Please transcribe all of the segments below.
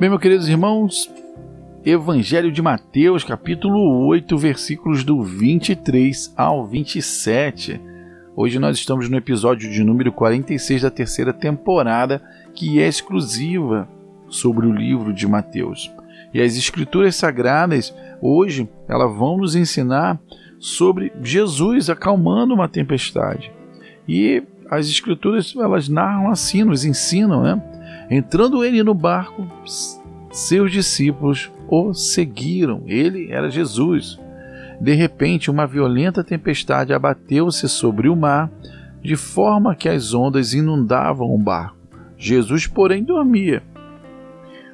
Bem, meus queridos irmãos, Evangelho de Mateus, capítulo 8, versículos do 23 ao 27. Hoje nós estamos no episódio de número 46 da terceira temporada, que é exclusiva sobre o livro de Mateus. E as escrituras sagradas, hoje, elas vão nos ensinar sobre Jesus acalmando uma tempestade. E as escrituras, elas narram assim, nos ensinam, né? Entrando ele no barco, seus discípulos o seguiram. Ele era Jesus. De repente, uma violenta tempestade abateu-se sobre o mar, de forma que as ondas inundavam o barco. Jesus, porém, dormia.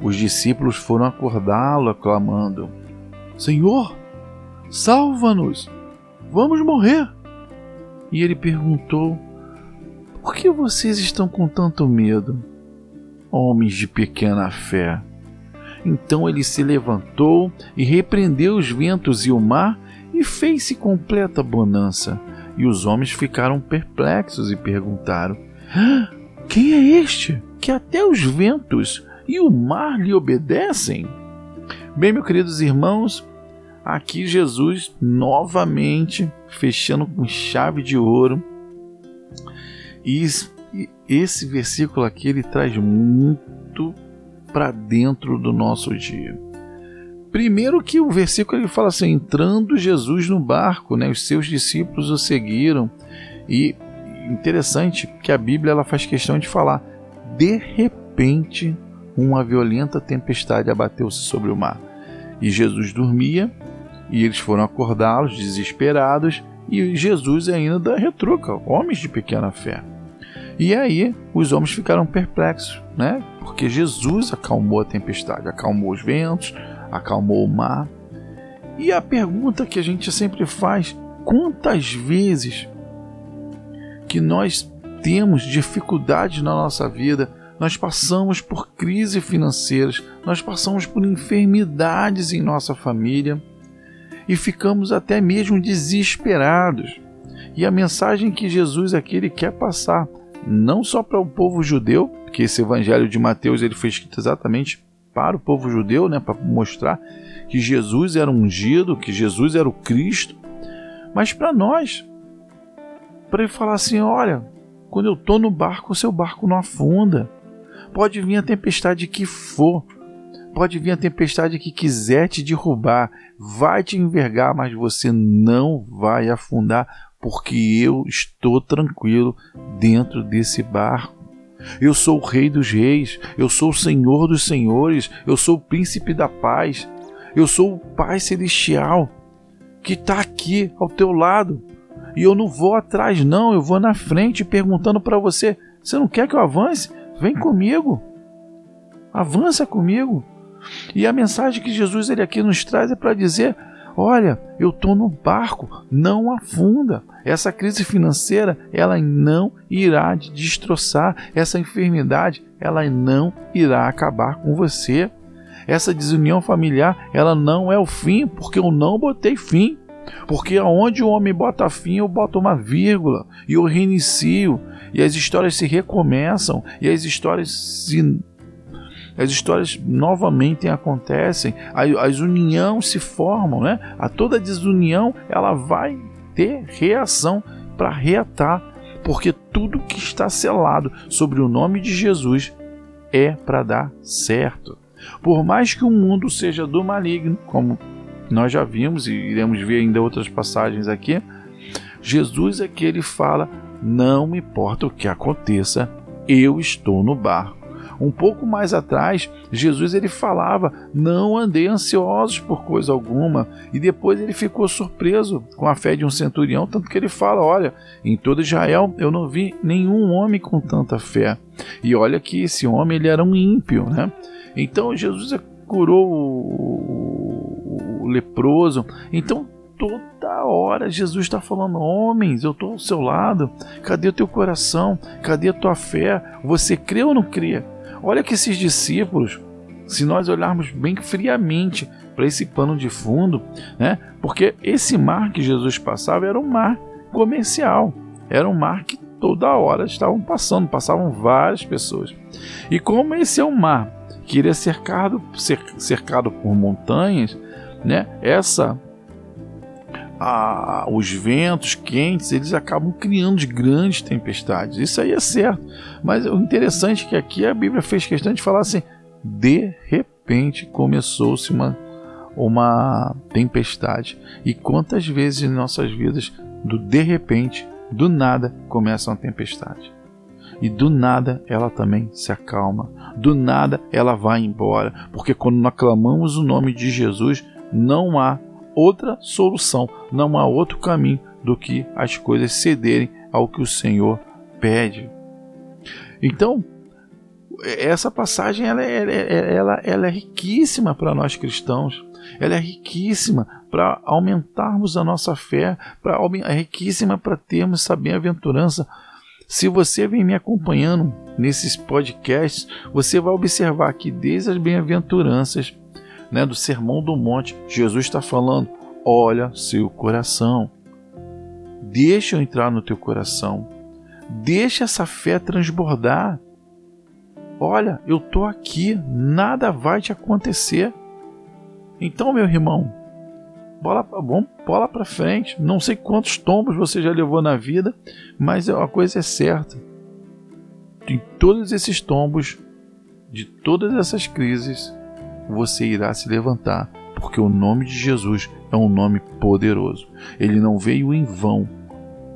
Os discípulos foram acordá-lo, aclamando: Senhor, salva-nos! Vamos morrer! E ele perguntou: Por que vocês estão com tanto medo? Homens de pequena fé. Então ele se levantou e repreendeu os ventos e o mar e fez-se completa bonança. E os homens ficaram perplexos e perguntaram: ah, Quem é este que até os ventos e o mar lhe obedecem? Bem, meus queridos irmãos, aqui Jesus novamente fechando com chave de ouro e esse versículo aqui ele traz muito para dentro do nosso dia. Primeiro que o versículo ele fala assim, entrando Jesus no barco, né, os seus discípulos o seguiram. E interessante que a Bíblia ela faz questão de falar, de repente uma violenta tempestade abateu-se sobre o mar. E Jesus dormia, e eles foram acordá-los desesperados, e Jesus ainda dá retruca, homens de pequena fé. E aí os homens ficaram perplexos, né? Porque Jesus acalmou a tempestade, acalmou os ventos, acalmou o mar. E a pergunta que a gente sempre faz: quantas vezes que nós temos dificuldades na nossa vida, nós passamos por crises financeiras, nós passamos por enfermidades em nossa família e ficamos até mesmo desesperados. E a mensagem que Jesus aqui ele quer passar não só para o povo judeu, que esse evangelho de Mateus ele foi escrito exatamente para o povo judeu, né, para mostrar que Jesus era ungido, que Jesus era o Cristo, mas para nós, para ele falar assim, olha, quando eu estou no barco, o seu barco não afunda. Pode vir a tempestade que for, pode vir a tempestade que quiser te derrubar, vai te envergar, mas você não vai afundar, porque eu estou tranquilo dentro desse barco. Eu sou o Rei dos Reis, eu sou o Senhor dos Senhores, eu sou o Príncipe da Paz, eu sou o Pai Celestial que está aqui ao teu lado. E eu não vou atrás, não, eu vou na frente perguntando para você: você não quer que eu avance? Vem comigo, avança comigo. E a mensagem que Jesus ele aqui nos traz é para dizer: Olha, eu estou no barco, não afunda. Essa crise financeira, ela não irá te destroçar. Essa enfermidade, ela não irá acabar com você. Essa desunião familiar, ela não é o fim, porque eu não botei fim. Porque aonde o homem bota fim, eu boto uma vírgula e eu reinicio. E as histórias se recomeçam, e as histórias se as histórias novamente acontecem, as uniões se formam, né? A toda desunião ela vai ter reação para reatar, porque tudo que está selado sobre o nome de Jesus é para dar certo. Por mais que o mundo seja do maligno, como nós já vimos e iremos ver ainda outras passagens aqui, Jesus é que ele fala: não me importa o que aconteça, eu estou no barco um pouco mais atrás, Jesus ele falava: "Não andei ansiosos por coisa alguma", e depois ele ficou surpreso com a fé de um centurião, tanto que ele fala: "Olha, em todo Israel eu não vi nenhum homem com tanta fé". E olha que esse homem ele era um ímpio, né? Então Jesus curou o, o leproso. Então toda hora Jesus está falando: Homens, eu estou ao seu lado. Cadê o teu coração? Cadê a tua fé? Você crê ou não crê? Olha que esses discípulos, se nós olharmos bem friamente para esse pano de fundo, né? Porque esse mar que Jesus passava era um mar comercial, era um mar que toda hora estavam passando, passavam várias pessoas. E como esse é um mar que ele é cercado, cercado por montanhas, né? Essa a, os ventos quentes eles acabam criando grandes tempestades. Isso aí é certo. Mas o interessante é que aqui a Bíblia fez questão de falar assim: de repente começou-se uma, uma tempestade. E quantas vezes em nossas vidas, do de repente, do nada, começa uma tempestade. E do nada ela também se acalma. Do nada ela vai embora. Porque quando nós clamamos o nome de Jesus, não há outra solução, não há outro caminho do que as coisas cederem ao que o Senhor pede. Então, essa passagem ela é, ela, ela é riquíssima para nós cristãos. Ela é riquíssima para aumentarmos a nossa fé, pra, é riquíssima para termos essa bem-aventurança. Se você vem me acompanhando nesses podcasts, você vai observar que desde as bem-aventuranças né, do Sermão do Monte, Jesus está falando: olha seu coração, deixa eu entrar no teu coração, deixa essa fé transbordar. Olha, eu estou aqui, nada vai te acontecer. Então, meu irmão, bola, vamos bola para frente. Não sei quantos tombos você já levou na vida, mas a coisa é certa. Em todos esses tombos, de todas essas crises, você irá se levantar, porque o nome de Jesus é um nome poderoso. Ele não veio em vão,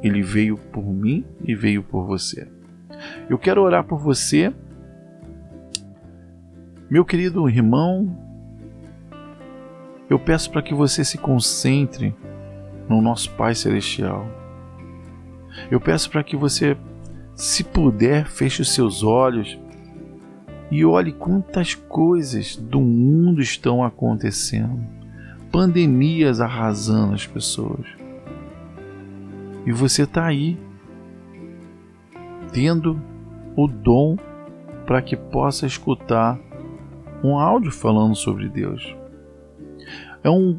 ele veio por mim e veio por você. Eu quero orar por você, meu querido irmão. Eu peço para que você se concentre no nosso Pai Celestial. Eu peço para que você, se puder, feche os seus olhos e olhe quantas coisas do mundo estão acontecendo. Pandemias arrasando as pessoas. E você está aí, tendo o dom para que possa escutar um áudio falando sobre Deus. É um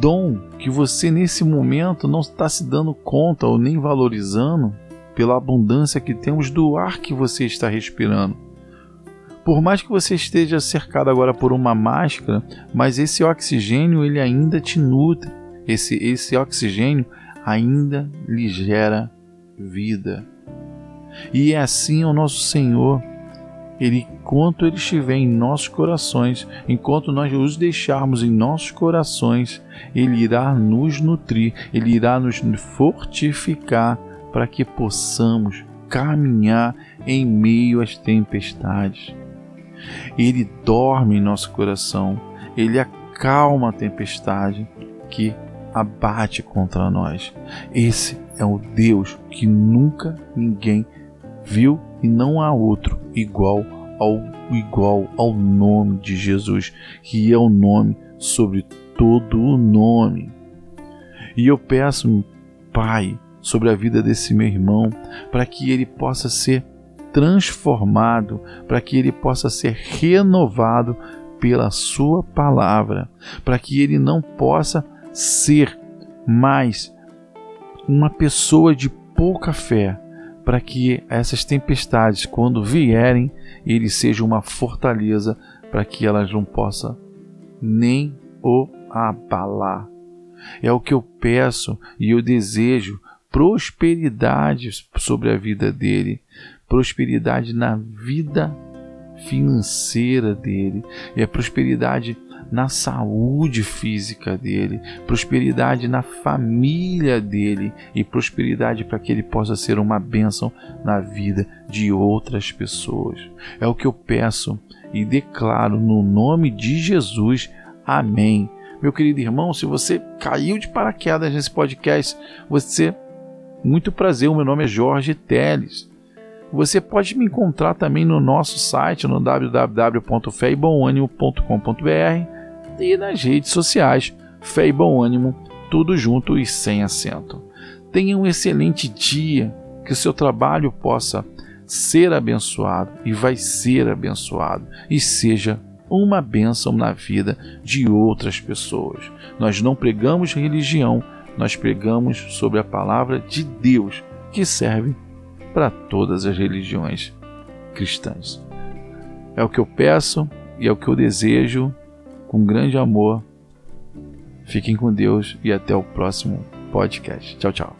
dom que você nesse momento não está se dando conta ou nem valorizando pela abundância que temos do ar que você está respirando. Por mais que você esteja cercado agora por uma máscara, mas esse oxigênio ele ainda te nutre. Esse, esse oxigênio ainda lhe gera vida. E é assim o nosso Senhor. Ele, enquanto Ele estiver em nossos corações, enquanto nós os deixarmos em nossos corações, Ele irá nos nutrir, Ele irá nos fortificar para que possamos caminhar em meio às tempestades. Ele dorme em nosso coração, ele acalma a tempestade que abate contra nós. Esse é o Deus que nunca ninguém viu e não há outro igual ao igual ao nome de Jesus, que é o nome sobre todo o nome. E eu peço, Pai, sobre a vida desse meu irmão, para que ele possa ser transformado, para que ele possa ser renovado pela Sua palavra, para que ele não possa ser mais uma pessoa de pouca fé, para que essas tempestades, quando vierem, ele seja uma fortaleza para que elas não possam nem o abalar. É o que eu peço e eu desejo prosperidade sobre a vida dele, prosperidade na vida financeira dele, a prosperidade na saúde física dele, prosperidade na família dele e prosperidade para que ele possa ser uma bênção na vida de outras pessoas. É o que eu peço e declaro no nome de Jesus. Amém. Meu querido irmão, se você caiu de paraquedas nesse podcast, você muito prazer, o meu nome é Jorge Teles. Você pode me encontrar também no nosso site no www.feibonanimo.com.br e nas redes sociais Fé e Bom Ânimo, tudo junto e sem acento. Tenha um excelente dia, que o seu trabalho possa ser abençoado e vai ser abençoado e seja uma bênção na vida de outras pessoas. Nós não pregamos religião, nós pregamos sobre a palavra de Deus que serve para todas as religiões cristãs. É o que eu peço e é o que eu desejo com grande amor. Fiquem com Deus e até o próximo podcast. Tchau, tchau.